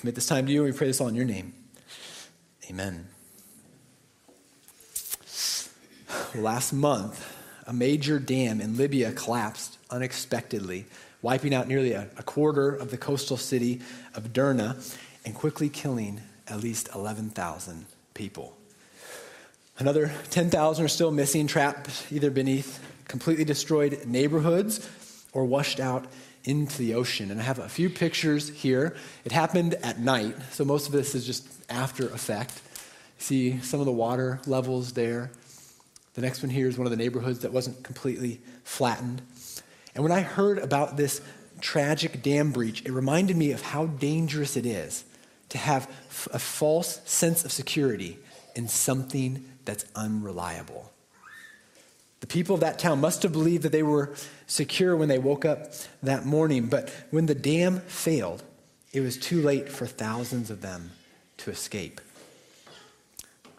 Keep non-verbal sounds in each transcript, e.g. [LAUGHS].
commit this time to you, and we pray this all in your name. Amen. Last month, a major dam in Libya collapsed unexpectedly, wiping out nearly a, a quarter of the coastal city of Derna and quickly killing at least 11,000 people. Another 10,000 are still missing, trapped either beneath completely destroyed neighborhoods or washed out into the ocean. And I have a few pictures here. It happened at night, so most of this is just after effect. See some of the water levels there. The next one here is one of the neighborhoods that wasn't completely flattened. And when I heard about this tragic dam breach, it reminded me of how dangerous it is to have a false sense of security in something that's unreliable. The people of that town must have believed that they were secure when they woke up that morning, but when the dam failed, it was too late for thousands of them to escape.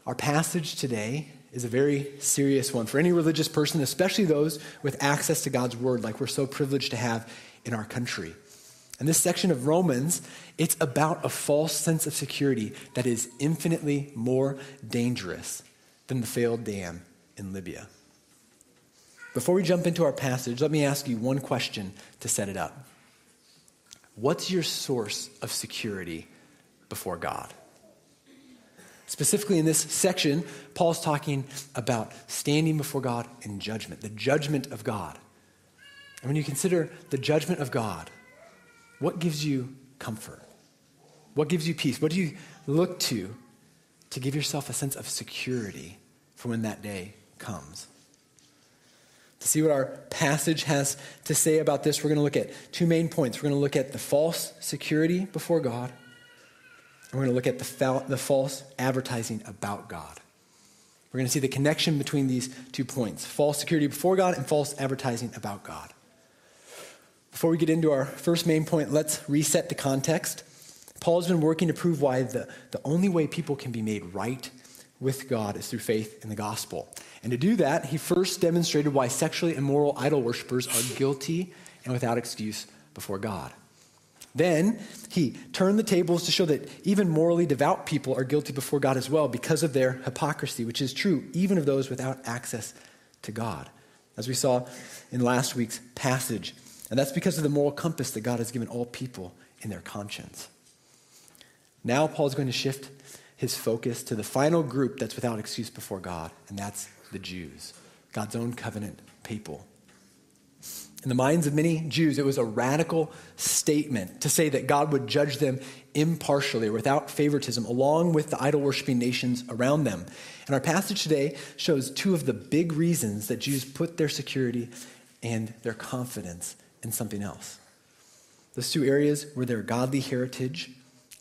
Our passage today is a very serious one for any religious person, especially those with access to God's word, like we're so privileged to have in our country. And this section of Romans, it's about a false sense of security that is infinitely more dangerous than the failed dam in Libya. Before we jump into our passage, let me ask you one question to set it up. What's your source of security before God? Specifically, in this section, Paul's talking about standing before God in judgment, the judgment of God. And when you consider the judgment of God, what gives you comfort? What gives you peace? What do you look to to give yourself a sense of security for when that day comes? To see what our passage has to say about this, we're going to look at two main points. We're going to look at the false security before God, and we're going to look at the, fal- the false advertising about God. We're going to see the connection between these two points false security before God and false advertising about God. Before we get into our first main point, let's reset the context. Paul has been working to prove why the, the only way people can be made right with God is through faith in the gospel. And to do that, he first demonstrated why sexually immoral idol worshippers are guilty and without excuse before God. Then he turned the tables to show that even morally devout people are guilty before God as well because of their hypocrisy, which is true even of those without access to God, as we saw in last week's passage. And that's because of the moral compass that God has given all people in their conscience. Now, Paul is going to shift his focus to the final group that's without excuse before God, and that's the Jews, God's own covenant people. In the minds of many Jews, it was a radical statement to say that God would judge them impartially, or without favoritism, along with the idol worshiping nations around them. And our passage today shows two of the big reasons that Jews put their security and their confidence in something else. Those two areas were their godly heritage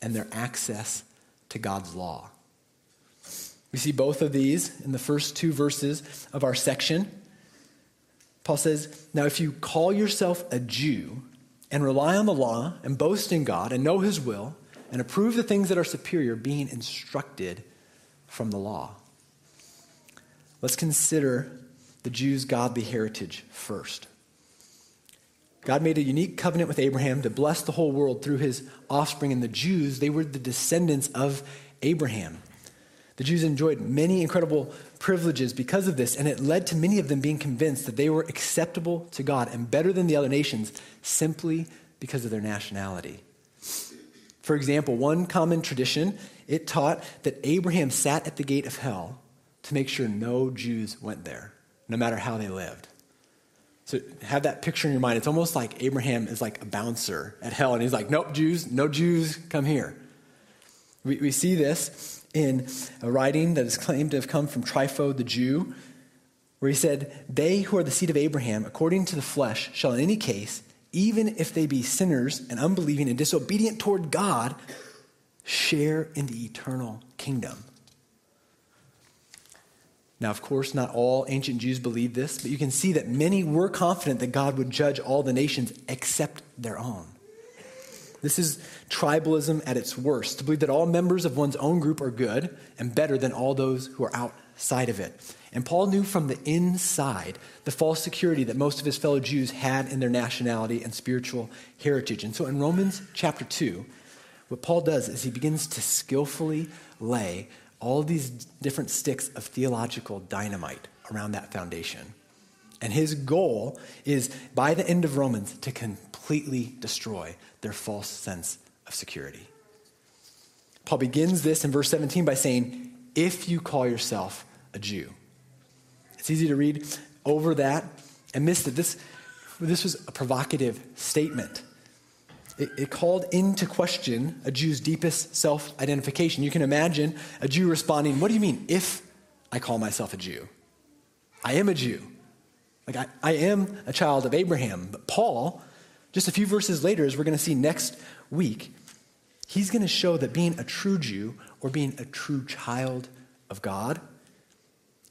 and their access to God's law. We see both of these in the first two verses of our section. Paul says, Now, if you call yourself a Jew and rely on the law and boast in God and know his will and approve the things that are superior, being instructed from the law. Let's consider the Jews' godly heritage first. God made a unique covenant with Abraham to bless the whole world through his offspring, and the Jews, they were the descendants of Abraham. The Jews enjoyed many incredible privileges because of this, and it led to many of them being convinced that they were acceptable to God and better than the other nations simply because of their nationality. For example, one common tradition, it taught that Abraham sat at the gate of hell to make sure no Jews went there, no matter how they lived. So have that picture in your mind. It's almost like Abraham is like a bouncer at hell, and he's like, nope, Jews, no Jews, come here. We, we see this in a writing that is claimed to have come from Trypho the Jew, where he said, They who are the seed of Abraham, according to the flesh, shall in any case, even if they be sinners and unbelieving and disobedient toward God, share in the eternal kingdom. Now, of course, not all ancient Jews believed this, but you can see that many were confident that God would judge all the nations except their own. This is tribalism at its worst, to believe that all members of one's own group are good and better than all those who are outside of it. And Paul knew from the inside the false security that most of his fellow Jews had in their nationality and spiritual heritage. And so in Romans chapter 2, what Paul does is he begins to skillfully lay all these different sticks of theological dynamite around that foundation. And his goal is, by the end of Romans, to completely destroy their false sense of security. Paul begins this in verse 17 by saying, If you call yourself a Jew. It's easy to read over that and miss that this, this was a provocative statement. It, it called into question a Jew's deepest self identification. You can imagine a Jew responding, What do you mean, if I call myself a Jew? I am a Jew. Like, I, I am a child of Abraham. But Paul, just a few verses later, as we're going to see next week, he's going to show that being a true Jew or being a true child of God,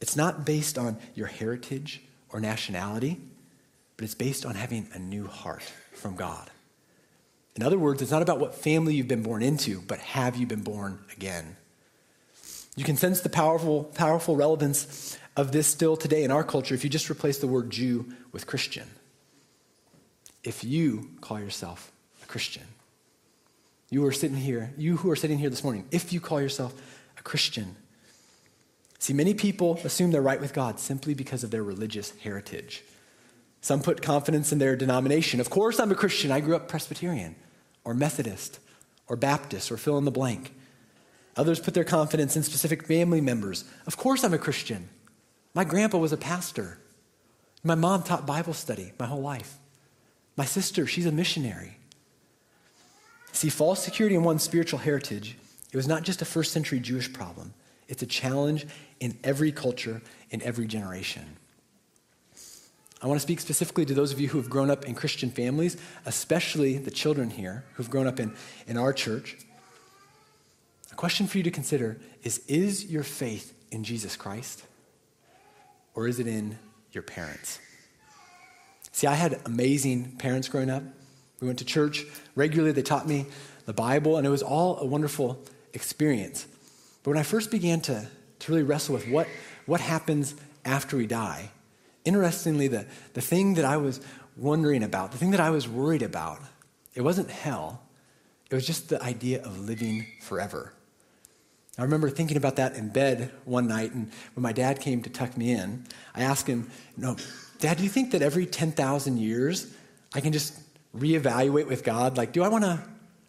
it's not based on your heritage or nationality, but it's based on having a new heart from God. In other words, it's not about what family you've been born into, but have you been born again? You can sense the powerful, powerful relevance of this still today in our culture if you just replace the word Jew with Christian. If you call yourself a Christian, you are sitting here, you who are sitting here this morning, if you call yourself a Christian, see, many people assume they're right with God simply because of their religious heritage. Some put confidence in their denomination. Of course, I'm a Christian. I grew up Presbyterian or Methodist or Baptist or fill in the blank. Others put their confidence in specific family members. Of course, I'm a Christian. My grandpa was a pastor. My mom taught Bible study my whole life. My sister, she's a missionary. See, false security in one's spiritual heritage, it was not just a first century Jewish problem, it's a challenge in every culture, in every generation. I want to speak specifically to those of you who have grown up in Christian families, especially the children here who've grown up in, in our church. A question for you to consider is Is your faith in Jesus Christ? Or is it in your parents? See, I had amazing parents growing up. We went to church regularly. They taught me the Bible, and it was all a wonderful experience. But when I first began to, to really wrestle with what, what happens after we die, interestingly, the, the thing that I was wondering about, the thing that I was worried about, it wasn't hell. It was just the idea of living forever. I remember thinking about that in bed one night, and when my dad came to tuck me in, I asked him, "No, Dad, do you think that every ten thousand years I can just reevaluate with God. Like, do I want to?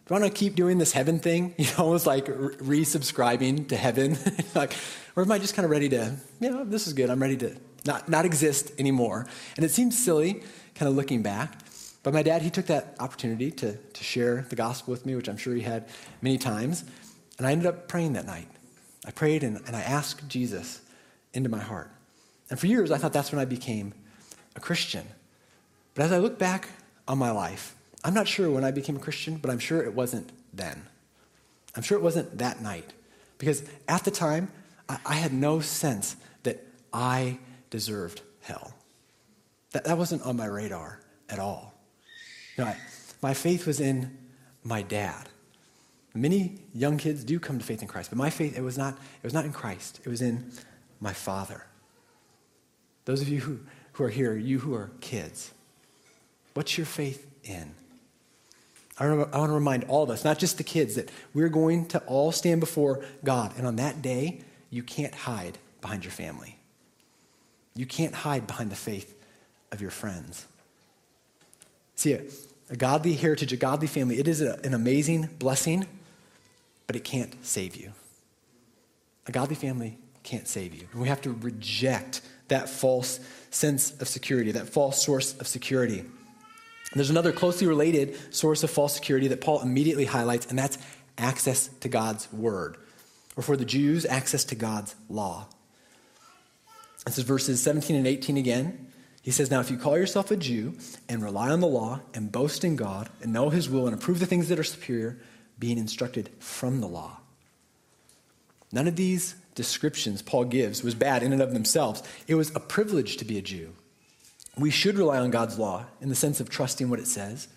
Do I want to keep doing this heaven thing? [LAUGHS] You know, almost like resubscribing to heaven, [LAUGHS] like, or am I just kind of ready to? You know, this is good. I'm ready to not not exist anymore. And it seems silly, kind of looking back. But my dad, he took that opportunity to, to share the gospel with me, which I'm sure he had many times. And I ended up praying that night. I prayed and, and I asked Jesus into my heart. And for years, I thought that's when I became a Christian. But as I look back on my life. I'm not sure when I became a Christian, but I'm sure it wasn't then. I'm sure it wasn't that night. Because at the time, I, I had no sense that I deserved hell. That, that wasn't on my radar at all. You know, I, my faith was in my dad. Many young kids do come to faith in Christ, but my faith, it was not, it was not in Christ. It was in my father. Those of you who, who are here, you who are kids, What's your faith in? I want to remind all of us, not just the kids, that we're going to all stand before God. And on that day, you can't hide behind your family. You can't hide behind the faith of your friends. See, a, a godly heritage, a godly family, it is a, an amazing blessing, but it can't save you. A godly family can't save you. And we have to reject that false sense of security, that false source of security. There's another closely related source of false security that Paul immediately highlights, and that's access to God's word. Or for the Jews, access to God's law. This is verses 17 and 18 again. He says, Now, if you call yourself a Jew and rely on the law and boast in God and know his will and approve the things that are superior, being instructed from the law. None of these descriptions Paul gives was bad in and of themselves. It was a privilege to be a Jew. We should rely on God's law in the sense of trusting what it says.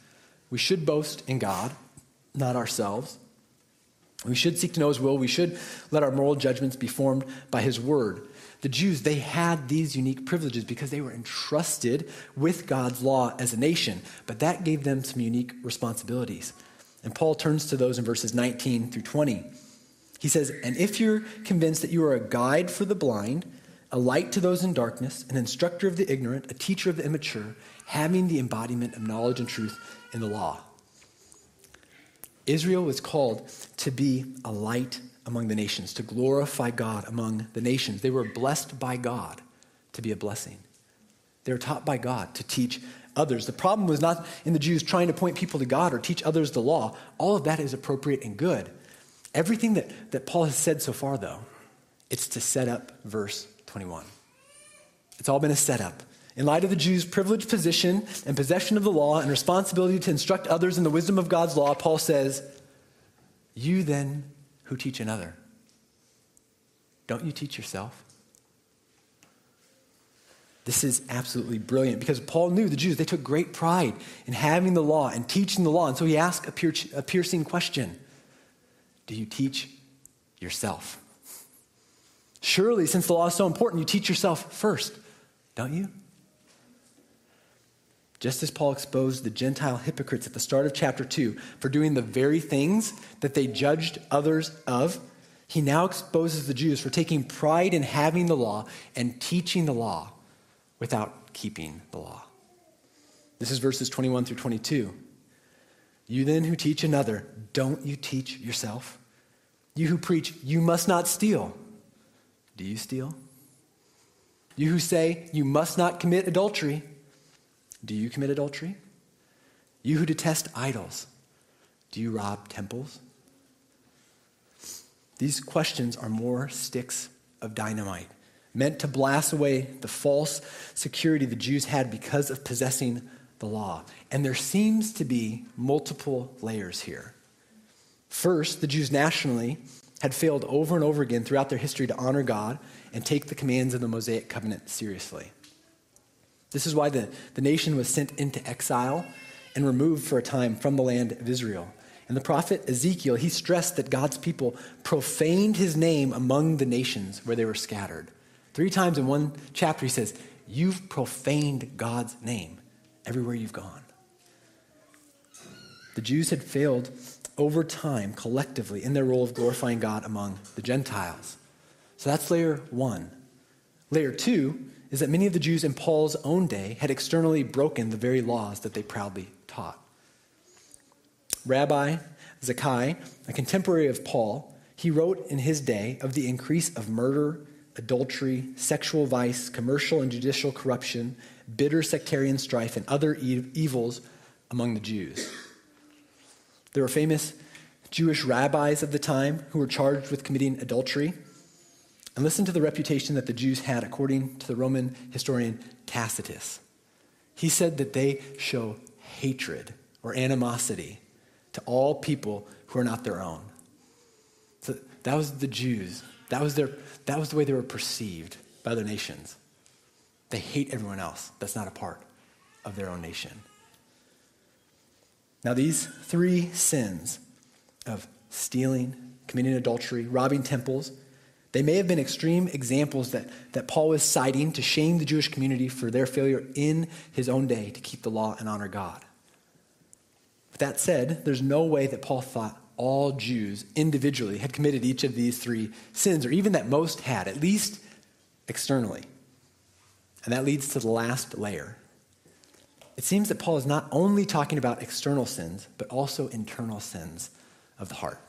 We should boast in God, not ourselves. We should seek to know His will. We should let our moral judgments be formed by His word. The Jews, they had these unique privileges because they were entrusted with God's law as a nation, but that gave them some unique responsibilities. And Paul turns to those in verses 19 through 20. He says, And if you're convinced that you are a guide for the blind, a light to those in darkness, an instructor of the ignorant, a teacher of the immature, having the embodiment of knowledge and truth in the law. Israel was called to be a light among the nations, to glorify God among the nations. They were blessed by God to be a blessing. They were taught by God to teach others. The problem was not in the Jews trying to point people to God or teach others the law. All of that is appropriate and good. Everything that, that Paul has said so far, though, it's to set up verse 21. It's all been a setup. In light of the Jews' privileged position and possession of the law and responsibility to instruct others in the wisdom of God's law, Paul says, You then who teach another, don't you teach yourself? This is absolutely brilliant because Paul knew the Jews, they took great pride in having the law and teaching the law. And so he asked a, piercing question Do you teach yourself? Surely, since the law is so important, you teach yourself first, don't you? Just as Paul exposed the Gentile hypocrites at the start of chapter 2 for doing the very things that they judged others of, he now exposes the Jews for taking pride in having the law and teaching the law without keeping the law. This is verses 21 through 22. You then who teach another, don't you teach yourself? You who preach, you must not steal. Do you steal? You who say, you must not commit adultery. Do you commit adultery? You who detest idols, do you rob temples? These questions are more sticks of dynamite, meant to blast away the false security the Jews had because of possessing the law. And there seems to be multiple layers here. First, the Jews nationally had failed over and over again throughout their history to honor God and take the commands of the Mosaic covenant seriously. This is why the, the nation was sent into exile and removed for a time from the land of Israel. And the prophet Ezekiel, he stressed that God's people profaned his name among the nations where they were scattered. Three times in one chapter, he says, You've profaned God's name everywhere you've gone. The Jews had failed over time collectively in their role of glorifying God among the Gentiles. So that's layer one. Layer two is that many of the Jews in Paul's own day had externally broken the very laws that they proudly taught. Rabbi Zakkai, a contemporary of Paul, he wrote in his day of the increase of murder, adultery, sexual vice, commercial and judicial corruption, bitter sectarian strife, and other e- evils among the Jews. There were famous Jewish rabbis of the time who were charged with committing adultery. And listen to the reputation that the Jews had according to the Roman historian Tacitus. He said that they show hatred or animosity to all people who are not their own. So that was the Jews. That was, their, that was the way they were perceived by other nations. They hate everyone else that's not a part of their own nation. Now, these three sins of stealing, committing adultery, robbing temples, they may have been extreme examples that, that Paul was citing to shame the Jewish community for their failure in his own day to keep the law and honor God. With that said, there's no way that Paul thought all Jews individually had committed each of these three sins, or even that most had, at least externally. And that leads to the last layer. It seems that Paul is not only talking about external sins, but also internal sins of the heart.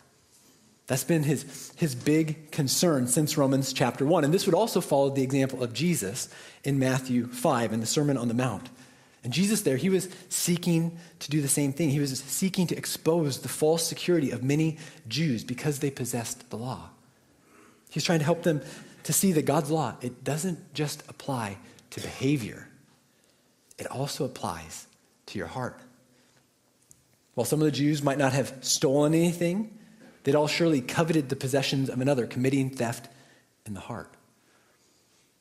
That's been his, his big concern since Romans chapter 1. And this would also follow the example of Jesus in Matthew 5 in the Sermon on the Mount. And Jesus there, he was seeking to do the same thing. He was seeking to expose the false security of many Jews because they possessed the law. He's trying to help them to see that God's law, it doesn't just apply to behavior, it also applies to your heart. While some of the Jews might not have stolen anything, They'd all surely coveted the possessions of another, committing theft in the heart.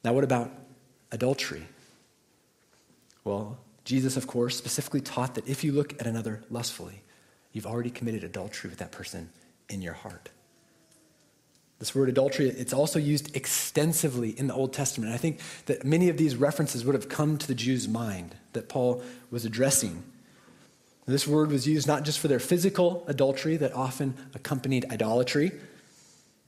Now, what about adultery? Well, Jesus, of course, specifically taught that if you look at another lustfully, you've already committed adultery with that person in your heart. This word adultery, it's also used extensively in the Old Testament. I think that many of these references would have come to the Jews' mind that Paul was addressing This word was used not just for their physical adultery that often accompanied idolatry,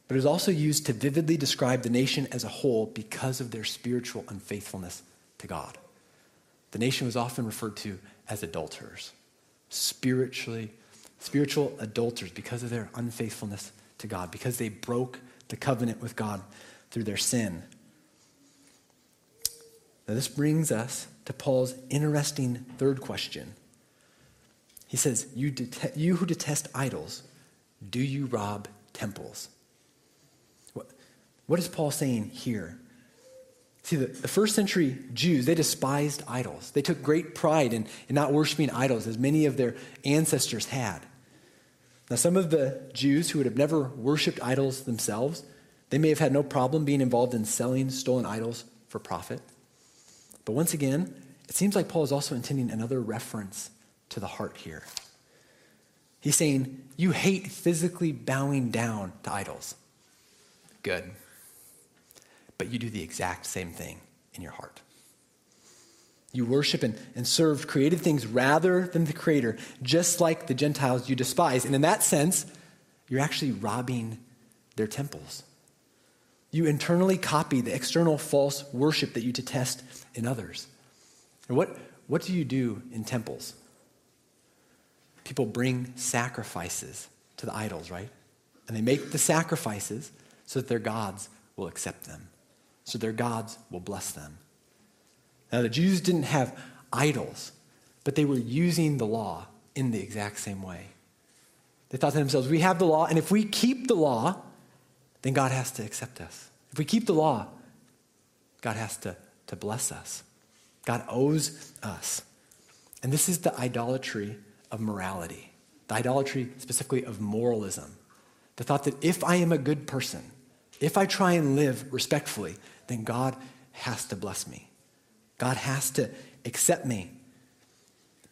but it was also used to vividly describe the nation as a whole because of their spiritual unfaithfulness to God. The nation was often referred to as adulterers, spiritually, spiritual adulterers because of their unfaithfulness to God, because they broke the covenant with God through their sin. Now, this brings us to Paul's interesting third question. He says, You, det- you who detest idols, do you rob temples? What, what is Paul saying here? See, the, the first century Jews, they despised idols. They took great pride in, in not worshiping idols, as many of their ancestors had. Now, some of the Jews who would have never worshiped idols themselves, they may have had no problem being involved in selling stolen idols for profit. But once again, it seems like Paul is also intending another reference to the heart here. He's saying, You hate physically bowing down to idols. Good. But you do the exact same thing in your heart. You worship and, and serve created things rather than the Creator, just like the Gentiles you despise. And in that sense, you're actually robbing their temples. You internally copy the external false worship that you detest in others. And what, what do you do in temples? People bring sacrifices to the idols, right? And they make the sacrifices so that their gods will accept them, so their gods will bless them. Now, the Jews didn't have idols, but they were using the law in the exact same way. They thought to themselves, we have the law, and if we keep the law, then God has to accept us. If we keep the law, God has to, to bless us. God owes us. And this is the idolatry of morality, the idolatry specifically of moralism. The thought that if I am a good person, if I try and live respectfully, then God has to bless me. God has to accept me.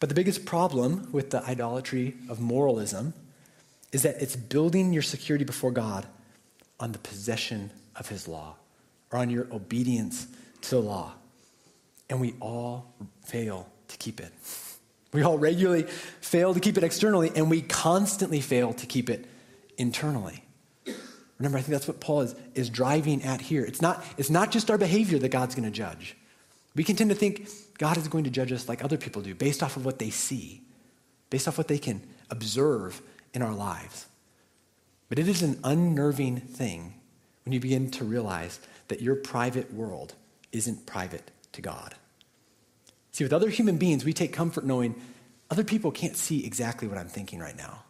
But the biggest problem with the idolatry of moralism is that it's building your security before God on the possession of his law or on your obedience to the law. And we all fail to keep it. We all regularly fail to keep it externally, and we constantly fail to keep it internally. Remember, I think that's what Paul is, is driving at here. It's not, it's not just our behavior that God's going to judge. We can tend to think God is going to judge us like other people do, based off of what they see, based off what they can observe in our lives. But it is an unnerving thing when you begin to realize that your private world isn't private to God. See, with other human beings, we take comfort knowing other people can't see exactly what I'm thinking right now.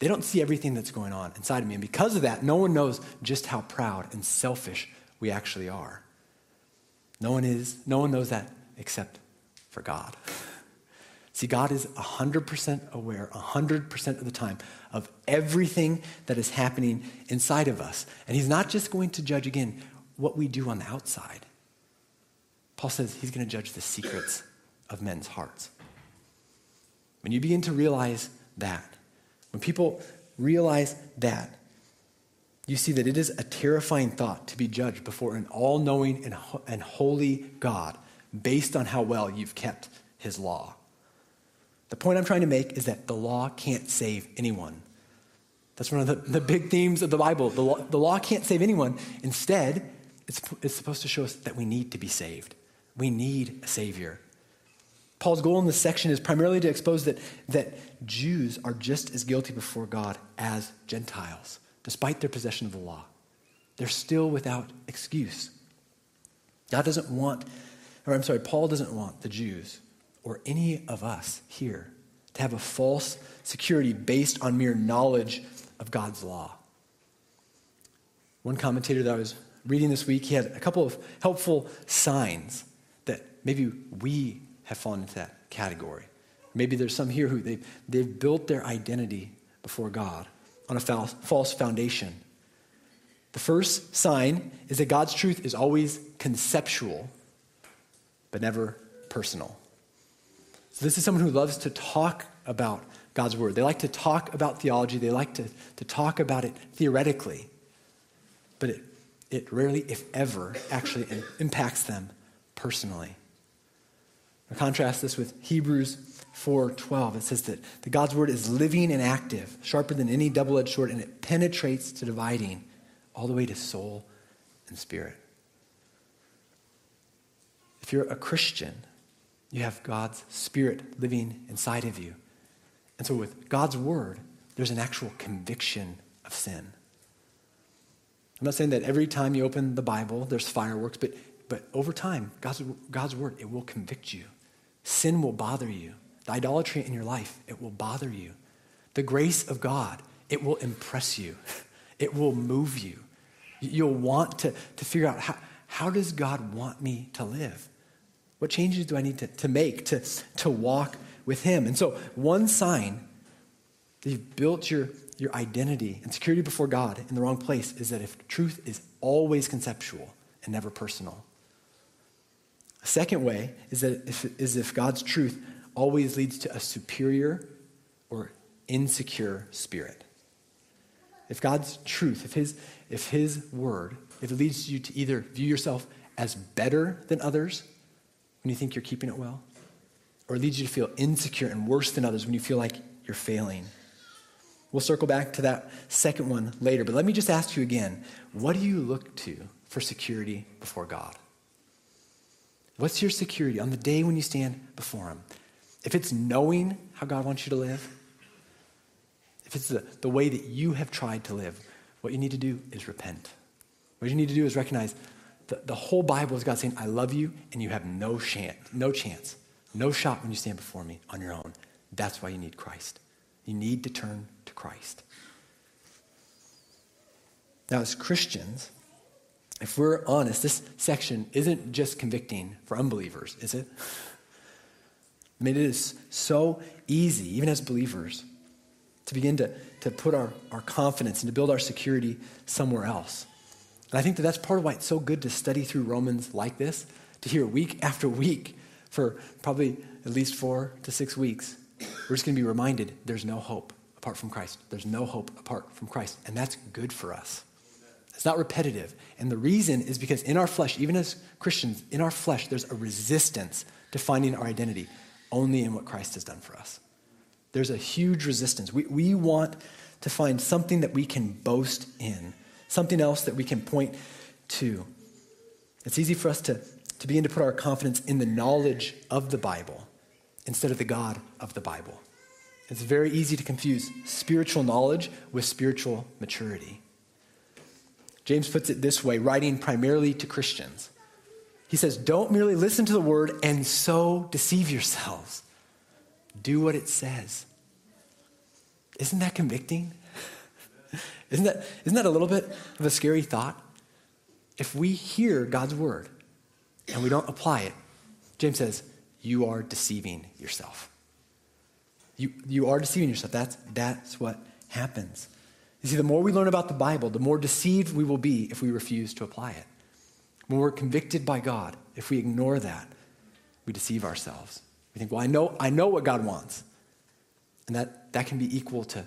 They don't see everything that's going on inside of me. And because of that, no one knows just how proud and selfish we actually are. No one is, no one knows that except for God. See, God is 100% aware, 100% of the time, of everything that is happening inside of us. And He's not just going to judge, again, what we do on the outside. Paul says He's going to judge the secrets of men's hearts. When you begin to realize that, when people realize that, you see that it is a terrifying thought to be judged before an all knowing and, ho- and holy God based on how well you've kept his law. The point I'm trying to make is that the law can't save anyone. That's one of the, the big themes of the Bible. The law, the law can't save anyone. Instead, it's, it's supposed to show us that we need to be saved. We need a Savior. Paul's goal in this section is primarily to expose that, that Jews are just as guilty before God as Gentiles despite their possession of the law. They're still without excuse. God doesn't want, or I'm sorry, Paul doesn't want the Jews or any of us here to have a false security based on mere knowledge of God's law. One commentator that I was reading this week, he had a couple of helpful signs maybe we have fallen into that category. Maybe there's some here who they've, they've built their identity before God on a false foundation. The first sign is that God's truth is always conceptual, but never personal. So, this is someone who loves to talk about God's word. They like to talk about theology, they like to, to talk about it theoretically, but it, it rarely, if ever, actually impacts them personally. I contrast this with Hebrews 4:12. It says that the God's word is living and active, sharper than any double-edged sword, and it penetrates to dividing all the way to soul and spirit. If you're a Christian, you have God's spirit living inside of you. And so with God's word, there's an actual conviction of sin. I'm not saying that every time you open the Bible, there's fireworks, but, but over time, God's, God's word, it will convict you. Sin will bother you. The idolatry in your life, it will bother you. The grace of God, it will impress you. [LAUGHS] It will move you. You'll want to, to figure out how, how does God want me to live? What changes do I need to, to make to, to walk with Him? And so, one sign that you've built your, your identity and security before God in the wrong place is that if truth is always conceptual and never personal. Second way is that if, is if God's truth always leads to a superior or insecure spirit. If God's truth, if his, if his word, if it leads you to either view yourself as better than others when you think you're keeping it well, or it leads you to feel insecure and worse than others when you feel like you're failing. We'll circle back to that second one later, but let me just ask you again what do you look to for security before God? What's your security on the day when you stand before Him? If it's knowing how God wants you to live, if it's the, the way that you have tried to live, what you need to do is repent. What you need to do is recognize the, the whole Bible is God saying, I love you, and you have no chance, no chance, no shot when you stand before me on your own. That's why you need Christ. You need to turn to Christ. Now, as Christians, if we're honest, this section isn't just convicting for unbelievers, is it? I mean, it is so easy, even as believers, to begin to, to put our, our confidence and to build our security somewhere else. And I think that that's part of why it's so good to study through Romans like this, to hear week after week for probably at least four to six weeks. We're just going to be reminded there's no hope apart from Christ. There's no hope apart from Christ. And that's good for us. It's not repetitive. And the reason is because in our flesh, even as Christians, in our flesh, there's a resistance to finding our identity only in what Christ has done for us. There's a huge resistance. We, we want to find something that we can boast in, something else that we can point to. It's easy for us to, to begin to put our confidence in the knowledge of the Bible instead of the God of the Bible. It's very easy to confuse spiritual knowledge with spiritual maturity. James puts it this way, writing primarily to Christians. He says, Don't merely listen to the word and so deceive yourselves. Do what it says. Isn't that convicting? [LAUGHS] isn't, that, isn't that a little bit of a scary thought? If we hear God's word and we don't apply it, James says, you are deceiving yourself. You, you are deceiving yourself. That's, that's what happens. You see, the more we learn about the Bible, the more deceived we will be if we refuse to apply it. When we're convicted by God, if we ignore that, we deceive ourselves. We think, well, I know, I know what God wants. And that, that can be equal to,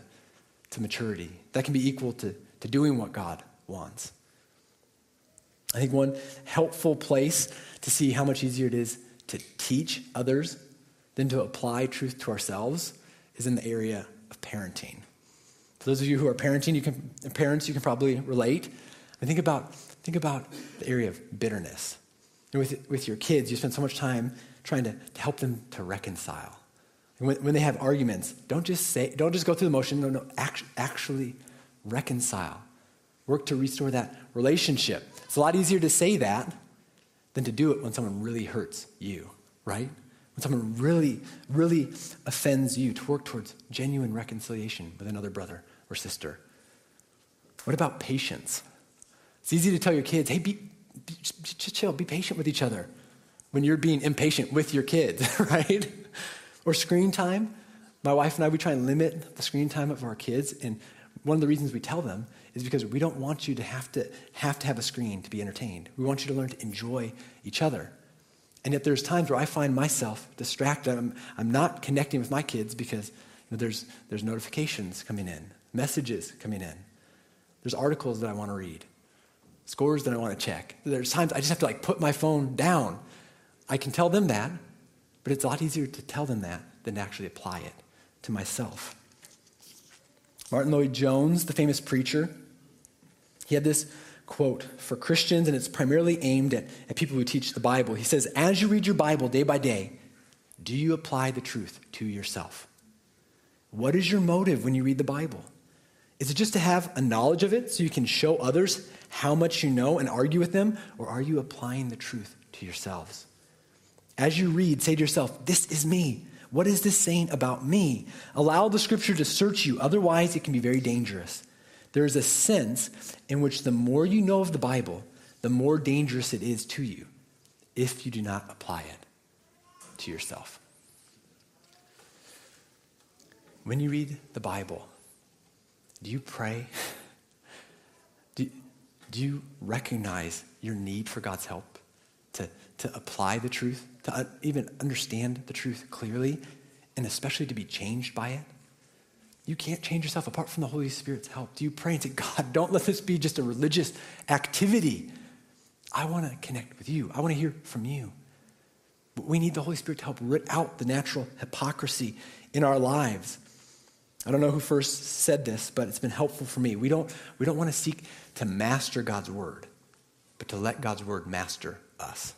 to maturity. That can be equal to, to doing what God wants. I think one helpful place to see how much easier it is to teach others than to apply truth to ourselves is in the area of parenting. For those of you who are parenting, you can, parents, you can probably relate. I think about, think about the area of bitterness. with, with your kids, you spend so much time trying to, to help them to reconcile. And when, when they have arguments, don't just say, don't just go through the motion. No, no, act, actually reconcile. Work to restore that relationship. It's a lot easier to say that than to do it when someone really hurts you, right? When someone really, really offends you, to work towards genuine reconciliation with another brother or sister? What about patience? It's easy to tell your kids, hey, be, be, chill, be patient with each other when you're being impatient with your kids, [LAUGHS] right? Or screen time. My wife and I, we try and limit the screen time of our kids. And one of the reasons we tell them is because we don't want you to have to have, to have a screen to be entertained. We want you to learn to enjoy each other. And yet there's times where I find myself distracted. I'm, I'm not connecting with my kids because you know, there's, there's notifications coming in messages coming in. There's articles that I want to read, scores that I want to check. There's times I just have to like put my phone down. I can tell them that, but it's a lot easier to tell them that than to actually apply it to myself. Martyn Lloyd-Jones, the famous preacher, he had this quote for Christians, and it's primarily aimed at, at people who teach the Bible. He says, As you read your Bible day by day, do you apply the truth to yourself? What is your motive when you read the Bible? Is it just to have a knowledge of it so you can show others how much you know and argue with them? Or are you applying the truth to yourselves? As you read, say to yourself, This is me. What is this saying about me? Allow the scripture to search you, otherwise, it can be very dangerous. There is a sense in which the more you know of the Bible, the more dangerous it is to you if you do not apply it to yourself. When you read the Bible, do you pray? Do, do you recognize your need for God's help to, to apply the truth, to even understand the truth clearly, and especially to be changed by it? You can't change yourself apart from the Holy Spirit's help. Do you pray and say, God, [LAUGHS] don't let this be just a religious activity? I want to connect with you. I want to hear from you. But we need the Holy Spirit to help root out the natural hypocrisy in our lives. I don't know who first said this, but it's been helpful for me. We don't, we don't want to seek to master God's word, but to let God's word master us.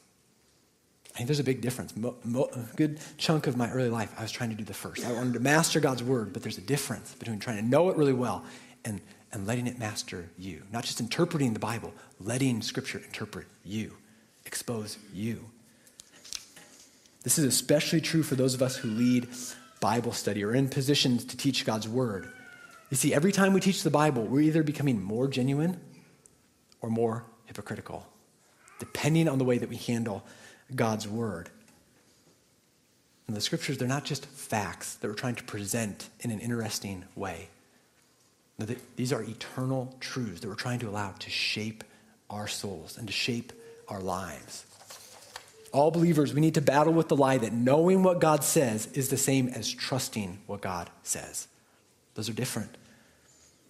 I think there's a big difference. Mo, mo, a good chunk of my early life, I was trying to do the first. I wanted to master God's word, but there's a difference between trying to know it really well and, and letting it master you. Not just interpreting the Bible, letting Scripture interpret you, expose you. This is especially true for those of us who lead Bible study or in positions to teach God's word. You see, every time we teach the Bible, we're either becoming more genuine or more hypocritical, depending on the way that we handle God's word. And the scriptures, they're not just facts that we're trying to present in an interesting way. No, these are eternal truths that we're trying to allow to shape our souls and to shape our lives. All believers, we need to battle with the lie that knowing what God says is the same as trusting what God says. Those are different.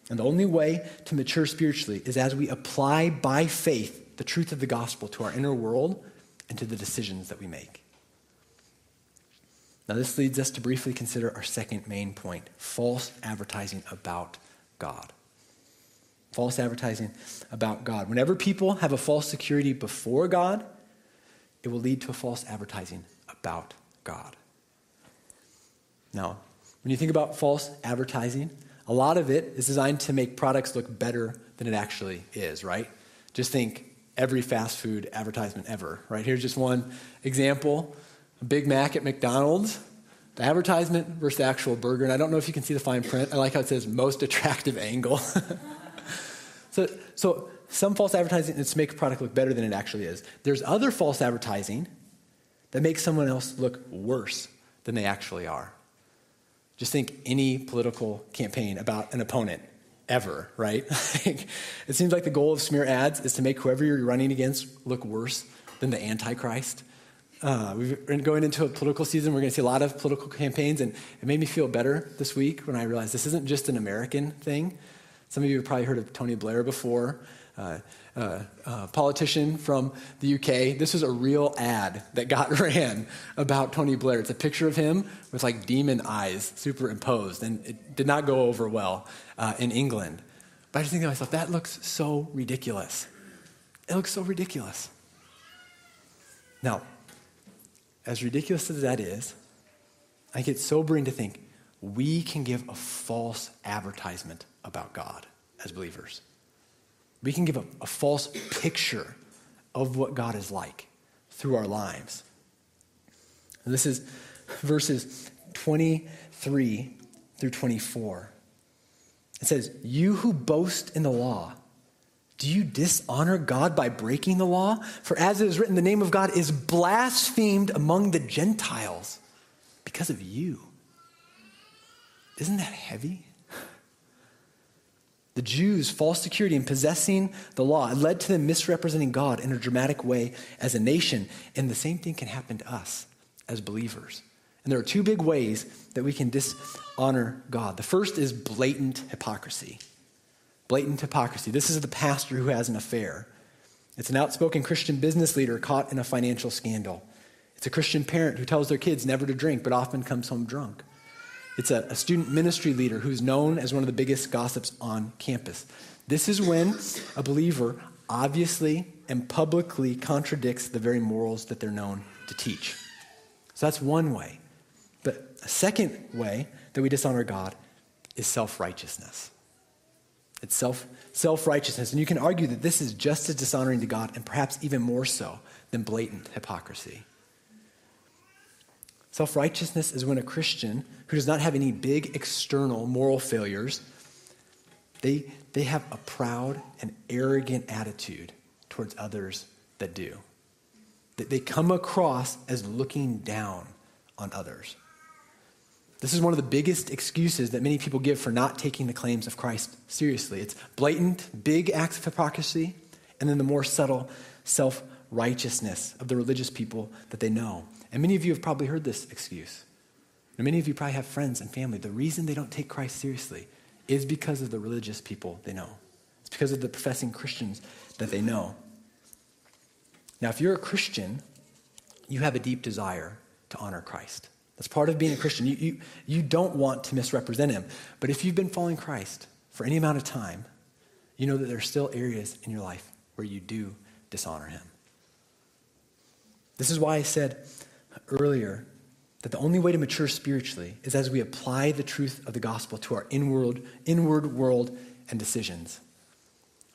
And the only way to mature spiritually is as we apply by faith the truth of the gospel to our inner world and to the decisions that we make. Now, this leads us to briefly consider our second main point false advertising about God. False advertising about God. Whenever people have a false security before God, it will lead to a false advertising about God. Now, when you think about false advertising, a lot of it is designed to make products look better than it actually is, right? Just think every fast food advertisement ever, right? Here's just one example a Big Mac at McDonald's. The advertisement versus the actual burger, and I don't know if you can see the fine print. I like how it says most attractive angle. [LAUGHS] so, so some false advertising is to make a product look better than it actually is. There's other false advertising that makes someone else look worse than they actually are. Just think any political campaign about an opponent ever, right? [LAUGHS] it seems like the goal of smear ads is to make whoever you're running against look worse than the Antichrist. Uh, been going into a political season. We're going to see a lot of political campaigns, and it made me feel better this week when I realized this isn't just an American thing. Some of you have probably heard of Tony Blair before. Uh, uh, uh, politician from the UK. This was a real ad that got [LAUGHS] ran about Tony Blair. It's a picture of him with like demon eyes superimposed, and it did not go over well uh, in England. But I just think to myself, that looks so ridiculous. It looks so ridiculous. Now, as ridiculous as that is, I get sobering to think we can give a false advertisement about God as believers. We can give a, a false picture of what God is like through our lives. And this is verses 23 through 24. It says, You who boast in the law, do you dishonor God by breaking the law? For as it is written, the name of God is blasphemed among the Gentiles because of you. Isn't that heavy? The Jews' false security in possessing the law led to them misrepresenting God in a dramatic way as a nation. And the same thing can happen to us as believers. And there are two big ways that we can dishonor God. The first is blatant hypocrisy. Blatant hypocrisy. This is the pastor who has an affair. It's an outspoken Christian business leader caught in a financial scandal. It's a Christian parent who tells their kids never to drink, but often comes home drunk. It's a, a, student ministry leader who's known as one of the biggest gossips on campus. This is when a believer obviously and publicly contradicts the very morals that they're known to teach. So that's one way. But a second way that we dishonor God is self righteousness. It's self self righteousness. And you can argue that this is just as dishonoring to God and perhaps even more so than blatant hypocrisy. Self righteousness is when a Christian who does not have any big external moral failures, they, they have a proud and arrogant attitude towards others that do. That they come across as looking down on others. This is one of the biggest excuses that many people give for not taking the claims of Christ seriously. It's blatant, big acts of hypocrisy, and then the more subtle self righteousness of the religious people that they know. And many of you have probably heard this excuse. And many of you probably have friends and family. The reason they don't take Christ seriously is because of the religious people they know, it's because of the professing Christians that they know. Now, if you're a Christian, you have a deep desire to honor Christ. That's part of being a Christian. You, you, you don't want to misrepresent him. But if you've been following Christ for any amount of time, you know that there are still areas in your life where you do dishonor him. This is why I said earlier that the only way to mature spiritually is as we apply the truth of the gospel to our inward, inward world and decisions.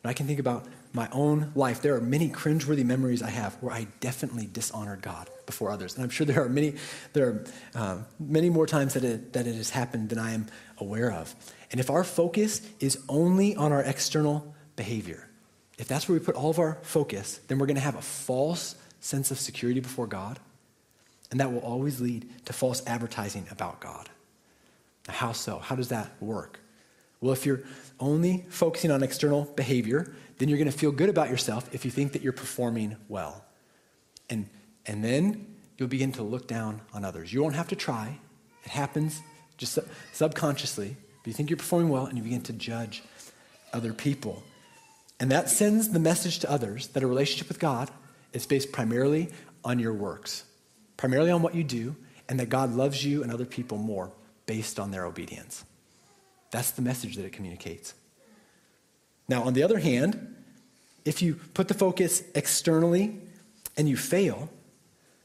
And I can think about my own life. There are many cringeworthy memories I have where I definitely dishonored God before others. And I'm sure there are many, there are uh, many more times that it, that it has happened than I am aware of. And if our focus is only on our external behavior, if that's where we put all of our focus, then we're going to have a false sense of security before God. And that will always lead to false advertising about God. How so? How does that work? Well, if you're only focusing on external behavior, then you're going to feel good about yourself if you think that you're performing well. And, and then you'll begin to look down on others. You won't have to try, it happens just sub- subconsciously. But you think you're performing well, and you begin to judge other people. And that sends the message to others that a relationship with God is based primarily on your works, primarily on what you do, and that God loves you and other people more based on their obedience. That's the message that it communicates. Now, on the other hand, if you put the focus externally and you fail,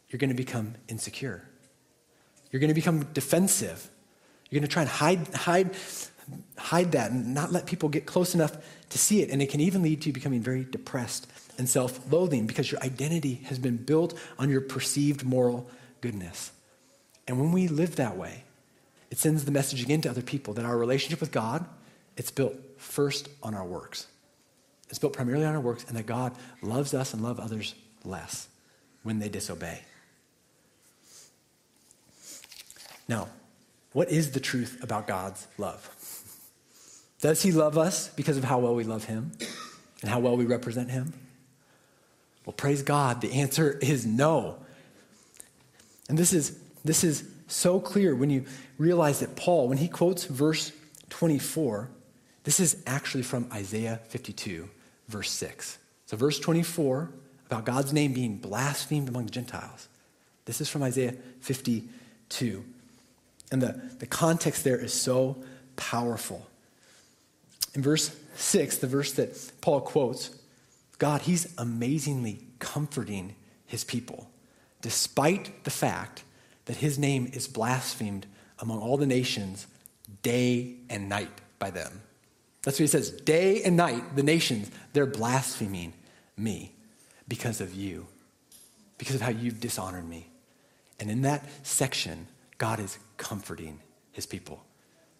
you're going to become insecure. You're going to become defensive. You're going to try and hide, hide, hide that and not let people get close enough to see it. And it can even lead to you becoming very depressed and self loathing because your identity has been built on your perceived moral goodness. And when we live that way, it sends the message again to other people that our relationship with God, it's built first on our works. It's built primarily on our works, and that God loves us and loves others less when they disobey. Now, what is the truth about God's love? Does he love us because of how well we love him and how well we represent him? Well, praise God, the answer [LAUGHS] is no. And this is, this is so clear when you realize that Paul, when he quotes verse 24, this is actually from Isaiah 52, verse 6. So, verse 24, about God's name being blasphemed among the Gentiles. This is from Isaiah 52. And the, the context there is so powerful. In verse 6, the verse that Paul quotes, God, he's amazingly comforting his people, despite the fact that his name is blasphemed among all the nations day and night by them. That's what he says. Day and night, the nations, they're blaspheming me because of you, because of how you've dishonored me. And in that section, God is comforting his people.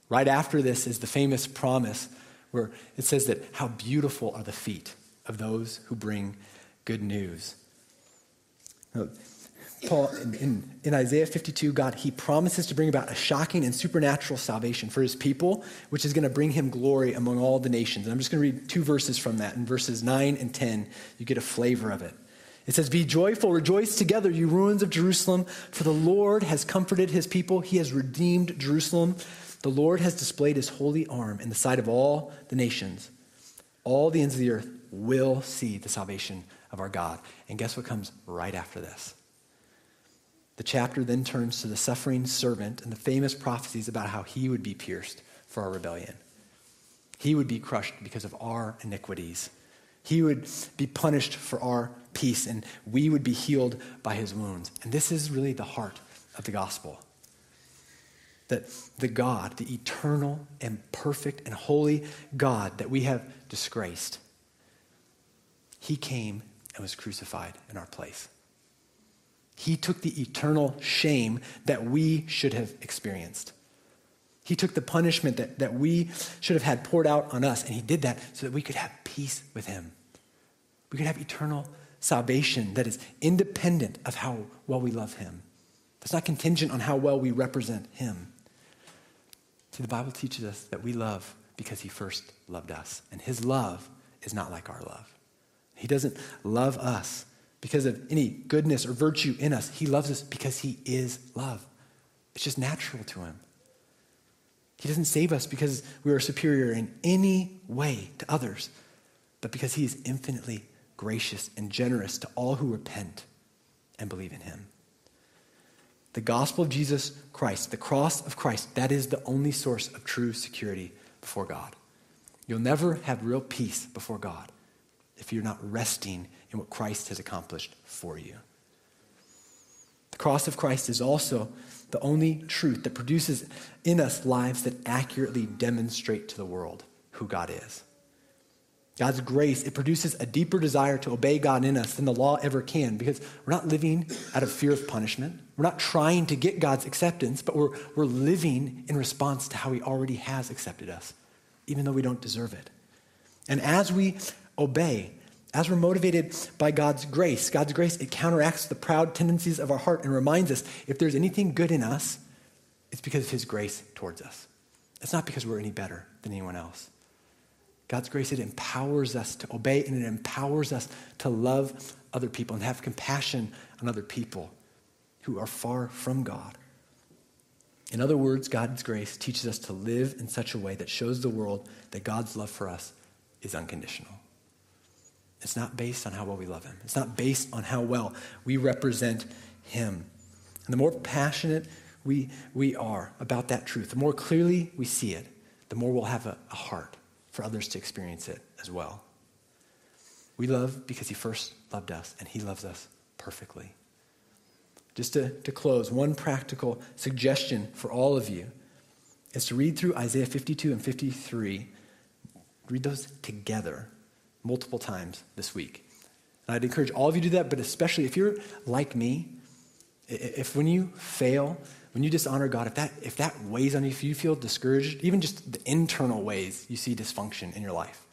Right after this is the famous promise where it says that how beautiful are the feet of those who bring good news. Paul, in, in, in, Isaiah 52, God, he promises to bring about a shocking and supernatural salvation for his people, which is going to bring him glory among all the nations. And I'm just going to read two verses from that. In verses 9 and 10, you get a flavor of it. It says, Be joyful, rejoice together, you ruins of Jerusalem, for the Lord has comforted his people. He has redeemed Jerusalem. The Lord has displayed his holy arm in the sight of all the nations. All the ends of the earth will see the salvation of our God. And guess what comes right after this? The chapter then turns to the suffering servant and the famous prophecies about how he would be pierced for our rebellion. He would be crushed because of our iniquities. He would be punished for our peace, and we would be healed by his wounds. And this is really the heart of the gospel. That the God, the eternal and perfect and holy God that we have disgraced, he came and was crucified in our place. He took the eternal shame that we should have experienced. He took the punishment that, that we should have had poured out on us, and He did that so that we could have peace with Him. We could have eternal salvation that is independent of how well we love Him. That's not contingent on how well we represent Him. See, the Bible teaches us that we love because He first loved us, and His love is not like our love. He doesn't love us because of any goodness or virtue in us. He loves us because He is love. It's just natural to Him. He doesn't save us because we are superior in any way to others, but because He is infinitely gracious and generous to all who repent and believe in Him. The gospel of Jesus Christ, the cross of Christ, that is the only source of true security before God. You'll never have real peace before God if you're not resting in what Christ has accomplished for you. The cross of Christ is also the only truth that produces in us lives that accurately demonstrate to the world who God is. God's grace, it produces a deeper desire to obey God in us than the law ever can because we're not living out of fear of punishment. We're not trying to get God's acceptance, but we're, we're living in response to how He already has accepted us, even though we don't deserve it. And as we obey, as we're motivated by God's grace, God's grace, it counteracts the proud tendencies of our heart and reminds us if there's anything good in us, it's because of His grace towards us. It's not because we're any better than anyone else. God's grace, it empowers us to obey and it empowers us to love other people and have compassion on other people who are far from God. In other words, God's grace teaches us to live in such a way that shows the world that God's love for us is unconditional. It's not based on how well we love him. It's not based on how well we represent him. And the more passionate we, we are about that truth, the more clearly we see it, the more we'll have a, a heart for others to experience it as well. We love because he first loved us, and he loves us perfectly. Just to, to close, one practical suggestion for all of you is to read through Isaiah 52 and 53. Read those together multiple times this week. And I'd encourage all of you to do that, but especially if you're like me, if when you fail, when you dishonor God, if that, if that weighs on you, if you feel discouraged, even just the internal ways you see dysfunction in your life,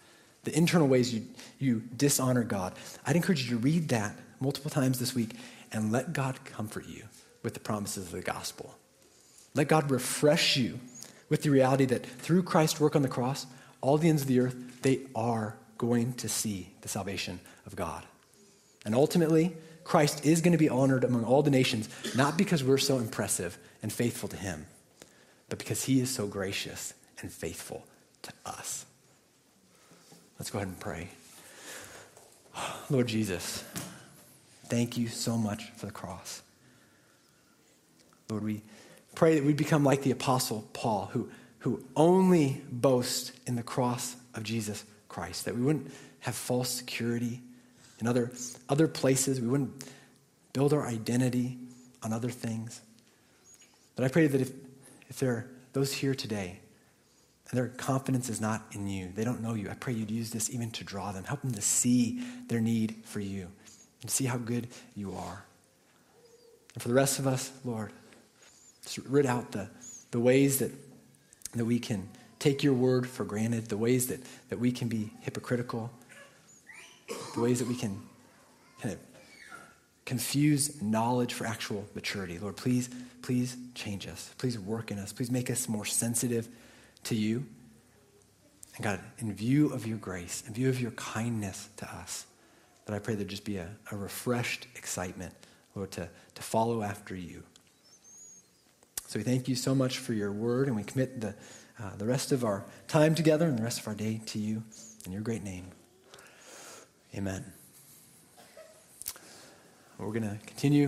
the internal ways you, you dishonor God, I'd encourage you to read that multiple times this week and let God comfort you with the promises of the gospel. Let God refresh you with the reality that through Christ's work on the cross, all the ends of the earth, they are going to see the salvation of God. And ultimately, Christ is going to be honored among all the nations, not because we're so impressive and faithful to him, but because he is so gracious and faithful to us. Let's go ahead and pray. [SIGHS] Lord Jesus, thank you so much for the cross. Lord, we pray that we become like the Apostle Paul, who, who only boasts in the cross of Jesus Christ, that we wouldn't have false security in other, other places, we wouldn't build our identity on other things. But I pray that if, if there are those here today and their confidence is not in you, they don't know you, I pray you'd use this even to draw them, help them to see their need for you and see how good you are. And for the rest of us, Lord, just rid out the, the ways that, that we can take your word for granted, the ways that, that we can be hypocritical, the ways that we can kind of confuse knowledge for actual maturity. Lord, please, please change us. Please work in us. Please make us more sensitive to you. And God, in view of your grace, in view of your kindness to us, that I pray there just be a, a refreshed excitement, Lord, to, to follow after you. So we thank you so much for your word, and we commit the uh, the rest of our time together and the rest of our day to you in your great name. Amen. We're going to continue.